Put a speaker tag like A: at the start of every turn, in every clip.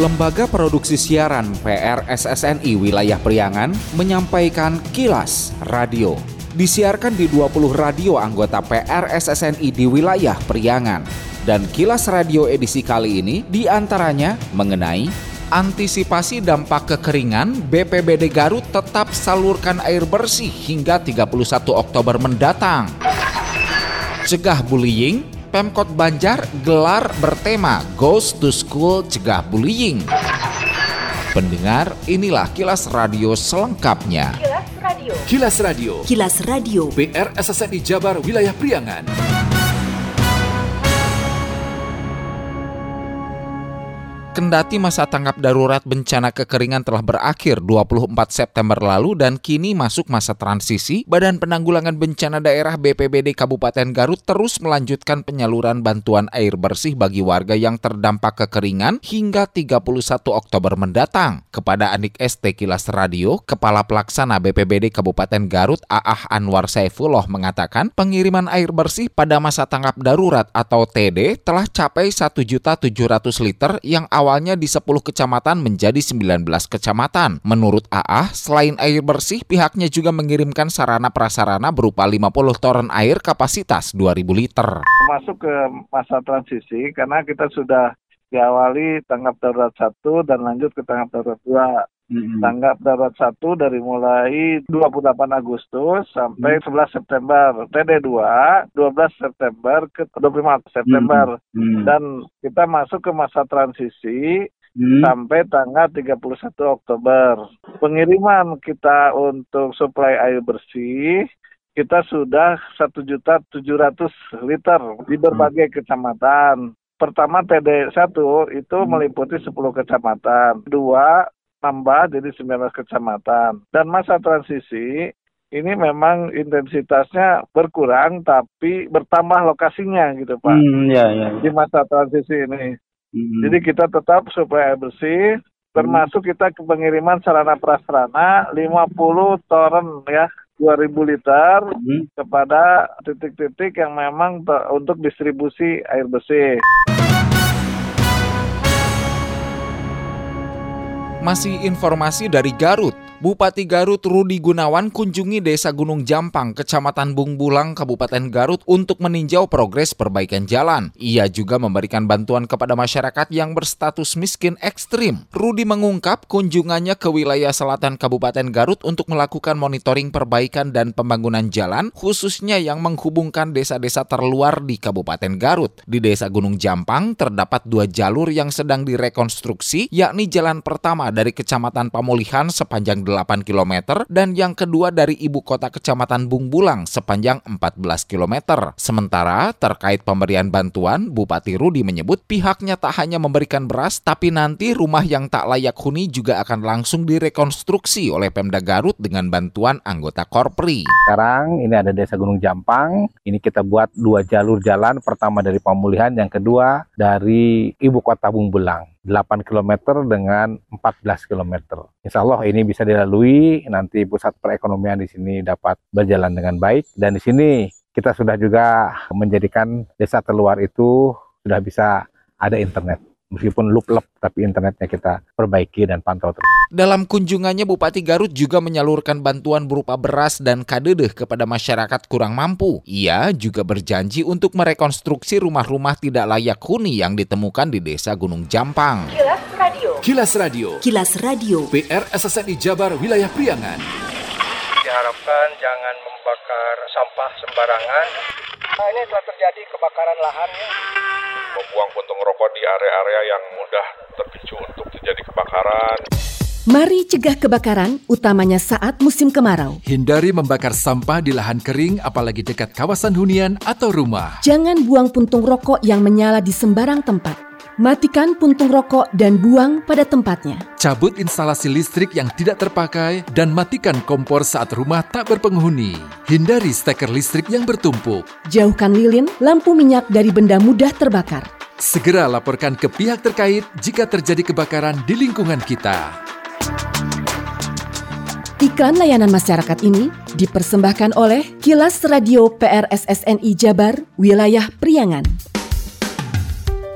A: Lembaga Produksi Siaran PRSSNI Wilayah Priangan menyampaikan kilas radio. Disiarkan di 20 radio anggota PRSSNI di wilayah Priangan. Dan kilas radio edisi kali ini di antaranya mengenai antisipasi dampak kekeringan, BPBD Garut tetap salurkan air bersih hingga 31 Oktober mendatang. Cegah bullying, Pemkot Banjar gelar bertema Goes to School Cegah Bullying. Pendengar, inilah kilas radio selengkapnya.
B: Kilas Radio.
C: Kilas Radio.
D: Kilas Radio.
C: PR SSNI Jabar Wilayah Priangan.
A: Kendati masa tanggap darurat bencana kekeringan telah berakhir 24 September lalu dan kini masuk masa transisi, Badan Penanggulangan Bencana Daerah BPBD Kabupaten Garut terus melanjutkan penyaluran bantuan air bersih bagi warga yang terdampak kekeringan hingga 31 Oktober mendatang. Kepada Anik ST Kilas Radio, Kepala Pelaksana BPBD Kabupaten Garut Aah Anwar Saifullah mengatakan pengiriman air bersih pada masa tanggap darurat atau TD telah capai 1.700 liter yang awalnya di 10 kecamatan menjadi 19 kecamatan. Menurut AA, selain air bersih, pihaknya juga mengirimkan sarana prasarana berupa 50 toren air kapasitas 2000 liter.
E: Masuk ke masa transisi karena kita sudah diawali tanggap darurat 1 dan lanjut ke tanggap darurat 2. Hmm. Tanggap darurat 1 dari mulai 28 Agustus sampai hmm. 11 September. TD 2 12 September ke 25 September. Hmm. Dan kita masuk ke masa transisi hmm. sampai tanggal 31 Oktober. Pengiriman kita untuk suplai air bersih kita sudah 1.700 liter di berbagai kecamatan. Pertama TD 1 itu meliputi 10 kecamatan. Dua nambah jadi 19 kecamatan. Dan masa transisi ini memang intensitasnya berkurang tapi bertambah lokasinya gitu Pak. Hmm, ya, ya. Di masa transisi ini. Hmm. Jadi kita tetap supaya bersih termasuk kita ke pengiriman sarana prasarana 50 toren ya 2000 liter hmm. kepada titik-titik yang memang untuk distribusi air bersih.
A: Masih informasi dari Garut. Bupati Garut Rudi Gunawan kunjungi Desa Gunung Jampang, Kecamatan Bungbulang, Kabupaten Garut untuk meninjau progres perbaikan jalan. Ia juga memberikan bantuan kepada masyarakat yang berstatus miskin ekstrim. Rudi mengungkap kunjungannya ke wilayah selatan Kabupaten Garut untuk melakukan monitoring perbaikan dan pembangunan jalan, khususnya yang menghubungkan desa-desa terluar di Kabupaten Garut. Di Desa Gunung Jampang terdapat dua jalur yang sedang direkonstruksi, yakni jalan pertama dari Kecamatan Pamulihan sepanjang 8 km dan yang kedua dari ibu kota Kecamatan Bungbulang sepanjang 14 km. Sementara terkait pemberian bantuan, Bupati Rudi menyebut pihaknya tak hanya memberikan beras tapi nanti rumah yang tak layak huni juga akan langsung direkonstruksi oleh Pemda Garut dengan bantuan anggota Korpri.
F: Sekarang ini ada Desa Gunung Jampang, ini kita buat dua jalur jalan, pertama dari pemulihan, yang kedua dari ibu kota Bungbulang. 8 km dengan 14 km. Insya Allah ini bisa dilalui, nanti pusat perekonomian di sini dapat berjalan dengan baik. Dan di sini kita sudah juga menjadikan desa terluar itu sudah bisa ada internet meskipun lup-lup tapi internetnya kita perbaiki dan pantau terus.
A: Dalam kunjungannya Bupati Garut juga menyalurkan bantuan berupa beras dan kadedeh kepada masyarakat kurang mampu. Ia juga berjanji untuk merekonstruksi rumah-rumah tidak layak huni yang ditemukan di Desa Gunung Jampang.
B: Kilas Radio.
C: Kilas Radio.
D: Kilas Radio.
C: PR SSNI Jabar Wilayah Priangan.
G: Diharapkan jangan membakar sampah sembarangan. Nah, ini telah terjadi kebakaran lahan ya
H: membuang puntung rokok di area-area yang mudah terpicu untuk terjadi kebakaran.
D: Mari cegah kebakaran, utamanya saat musim kemarau.
C: Hindari membakar sampah di lahan kering, apalagi dekat kawasan hunian atau rumah.
D: Jangan buang puntung rokok yang menyala di sembarang tempat. Matikan puntung rokok dan buang pada tempatnya.
C: Cabut instalasi listrik yang tidak terpakai dan matikan kompor saat rumah tak berpenghuni. Hindari steker listrik yang bertumpuk.
D: Jauhkan lilin, lampu minyak dari benda mudah terbakar.
C: Segera laporkan ke pihak terkait jika terjadi kebakaran di lingkungan kita.
D: Iklan layanan masyarakat ini dipersembahkan oleh Kilas Radio PRSSNI Jabar, Wilayah Priangan.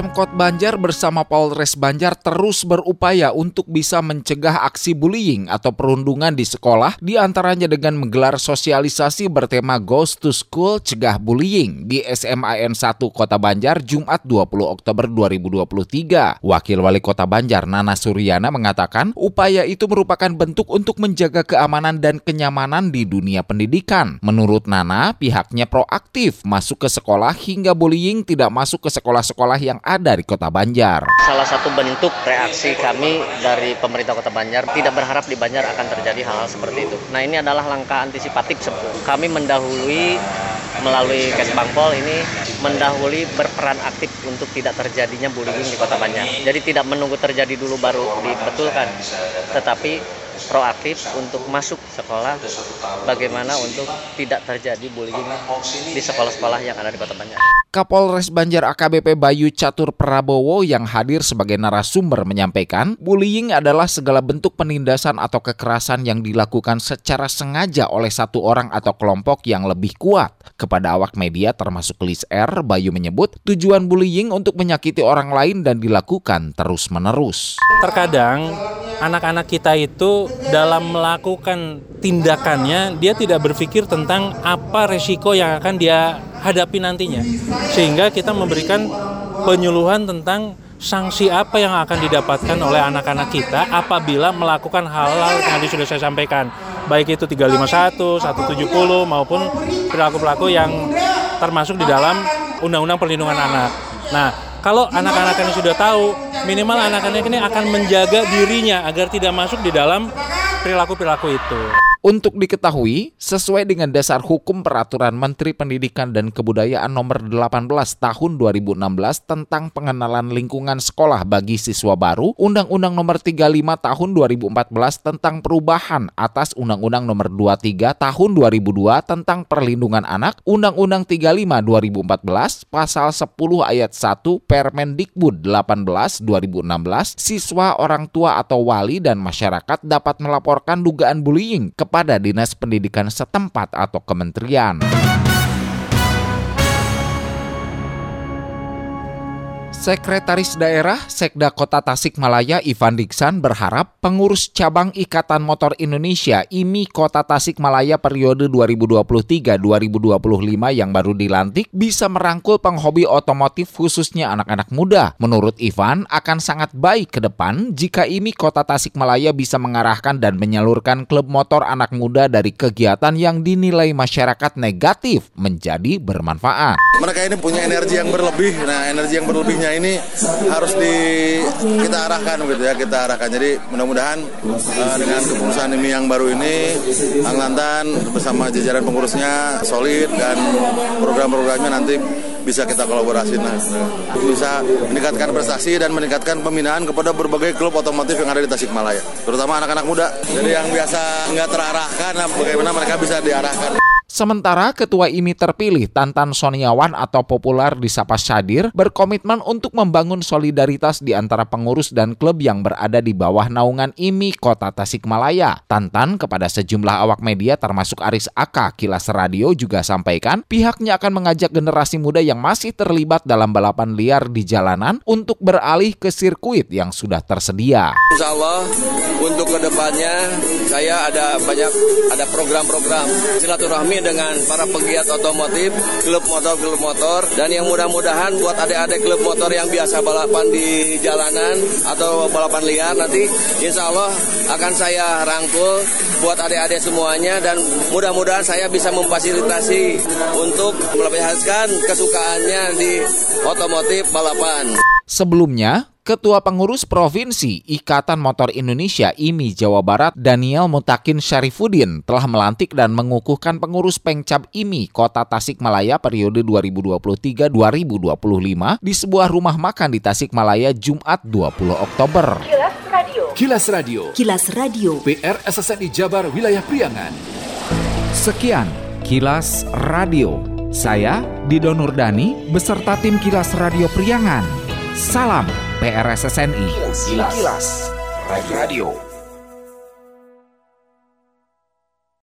A: Pemkot Banjar bersama Polres Banjar terus berupaya untuk bisa mencegah aksi bullying atau perundungan di sekolah, di antaranya dengan menggelar sosialisasi bertema Ghost to School Cegah Bullying di SMAN 1 Kota Banjar Jumat 20 Oktober 2023. Wakil Wali Kota Banjar Nana Suryana mengatakan upaya itu merupakan bentuk untuk menjaga keamanan dan kenyamanan di dunia pendidikan. Menurut Nana, pihaknya proaktif masuk ke sekolah hingga bullying tidak masuk ke sekolah-sekolah yang ada di Kota Banjar.
B: Salah satu bentuk reaksi kami dari pemerintah Kota Banjar tidak berharap di Banjar akan terjadi hal-hal seperti itu. Nah ini adalah langkah antisipatif. Kami mendahului melalui Kesbangpol ini mendahului berperan aktif untuk tidak terjadinya bullying di Kota Banjar. Jadi tidak menunggu terjadi dulu baru dibetulkan, tetapi proaktif untuk masuk sekolah bagaimana untuk tidak terjadi bullying di sekolah-sekolah yang ada di Kota Banjar.
A: Kapolres Banjar AKBP Bayu Catur Prabowo yang hadir sebagai narasumber menyampaikan, bullying adalah segala bentuk penindasan atau kekerasan yang dilakukan secara sengaja oleh satu orang atau kelompok yang lebih kuat. Kepada awak media termasuk Liz R, Bayu menyebut tujuan bullying untuk menyakiti orang lain dan dilakukan terus-menerus.
I: Terkadang anak-anak kita itu dalam melakukan tindakannya dia tidak berpikir tentang apa resiko yang akan dia hadapi nantinya. Sehingga kita memberikan penyuluhan tentang sanksi apa yang akan didapatkan oleh anak-anak kita apabila melakukan hal-hal yang tadi sudah saya sampaikan. Baik itu 351, 170 maupun perilaku-perilaku yang termasuk di dalam Undang-Undang Perlindungan Anak. Nah, kalau anak-anak ini sudah tahu, minimal anak-anak ini akan menjaga dirinya agar tidak masuk di dalam perilaku-perilaku itu.
A: Untuk diketahui, sesuai dengan dasar hukum peraturan Menteri Pendidikan dan Kebudayaan nomor 18 tahun 2016 tentang pengenalan lingkungan sekolah bagi siswa baru, Undang-Undang nomor 35 tahun 2014 tentang perubahan atas Undang-Undang nomor 23 tahun 2002 tentang perlindungan anak, Undang-Undang 35 2014 pasal 10 ayat 1 Permendikbud 18 2016, siswa, orang tua atau wali dan masyarakat dapat melaporkan dugaan bullying ke kepada dinas pendidikan setempat atau kementerian. Sekretaris Daerah Sekda Kota Tasikmalaya Ivan Diksan berharap pengurus cabang Ikatan Motor Indonesia IMI Kota Tasikmalaya periode 2023-2025 yang baru dilantik bisa merangkul penghobi otomotif khususnya anak-anak muda. Menurut Ivan akan sangat baik ke depan jika IMI Kota Tasikmalaya bisa mengarahkan dan menyalurkan klub motor anak muda dari kegiatan yang dinilai masyarakat negatif menjadi bermanfaat.
J: Mereka ini punya energi yang berlebih. Nah, energi yang berlebihnya ini harus di kita arahkan gitu ya kita arahkan. Jadi mudah-mudahan uh, dengan kepengurusan ini yang baru ini Anglantan bersama jajaran pengurusnya solid dan program-programnya nanti bisa kita kolaborasi. Nah, bisa meningkatkan prestasi dan meningkatkan pembinaan kepada berbagai klub otomotif yang ada di Tasikmalaya terutama anak-anak muda. Jadi yang biasa nggak terarahkan bagaimana mereka bisa diarahkan
A: Sementara Ketua IMI terpilih Tantan Soniawan atau populer disapa Syadir berkomitmen untuk membangun solidaritas di antara pengurus dan klub yang berada di bawah naungan IMI Kota Tasikmalaya. Tantan kepada sejumlah awak media termasuk Aris Aka Kilas Radio juga sampaikan pihaknya akan mengajak generasi muda yang masih terlibat dalam balapan liar di jalanan untuk beralih ke sirkuit yang sudah tersedia.
K: Insya Allah untuk ke depannya saya ada banyak ada program-program silaturahmi dengan para pegiat otomotif, klub motor, klub motor, dan yang mudah-mudahan buat adik-adik klub motor yang biasa balapan di jalanan atau balapan liar nanti insya Allah akan saya rangkul buat adik-adik semuanya dan mudah-mudahan saya bisa memfasilitasi untuk melepaskan kesukaannya di otomotif balapan.
A: Sebelumnya, Ketua Pengurus Provinsi Ikatan Motor Indonesia IMI Jawa Barat Daniel Mutakin Syarifuddin telah melantik dan mengukuhkan pengurus Pengcap IMI Kota Tasikmalaya periode 2023-2025 di sebuah rumah makan di Tasikmalaya Jumat 20 Oktober.
L: Kilas Radio
C: Kilas Radio.
L: Kilas Radio.
C: PR SSNI Jabar Wilayah Priangan.
A: Sekian Kilas Radio. Saya Dido Nurdani beserta tim Kilas Radio Priangan. Salam PRSSNI.
C: Kilas, Kilas. Radio.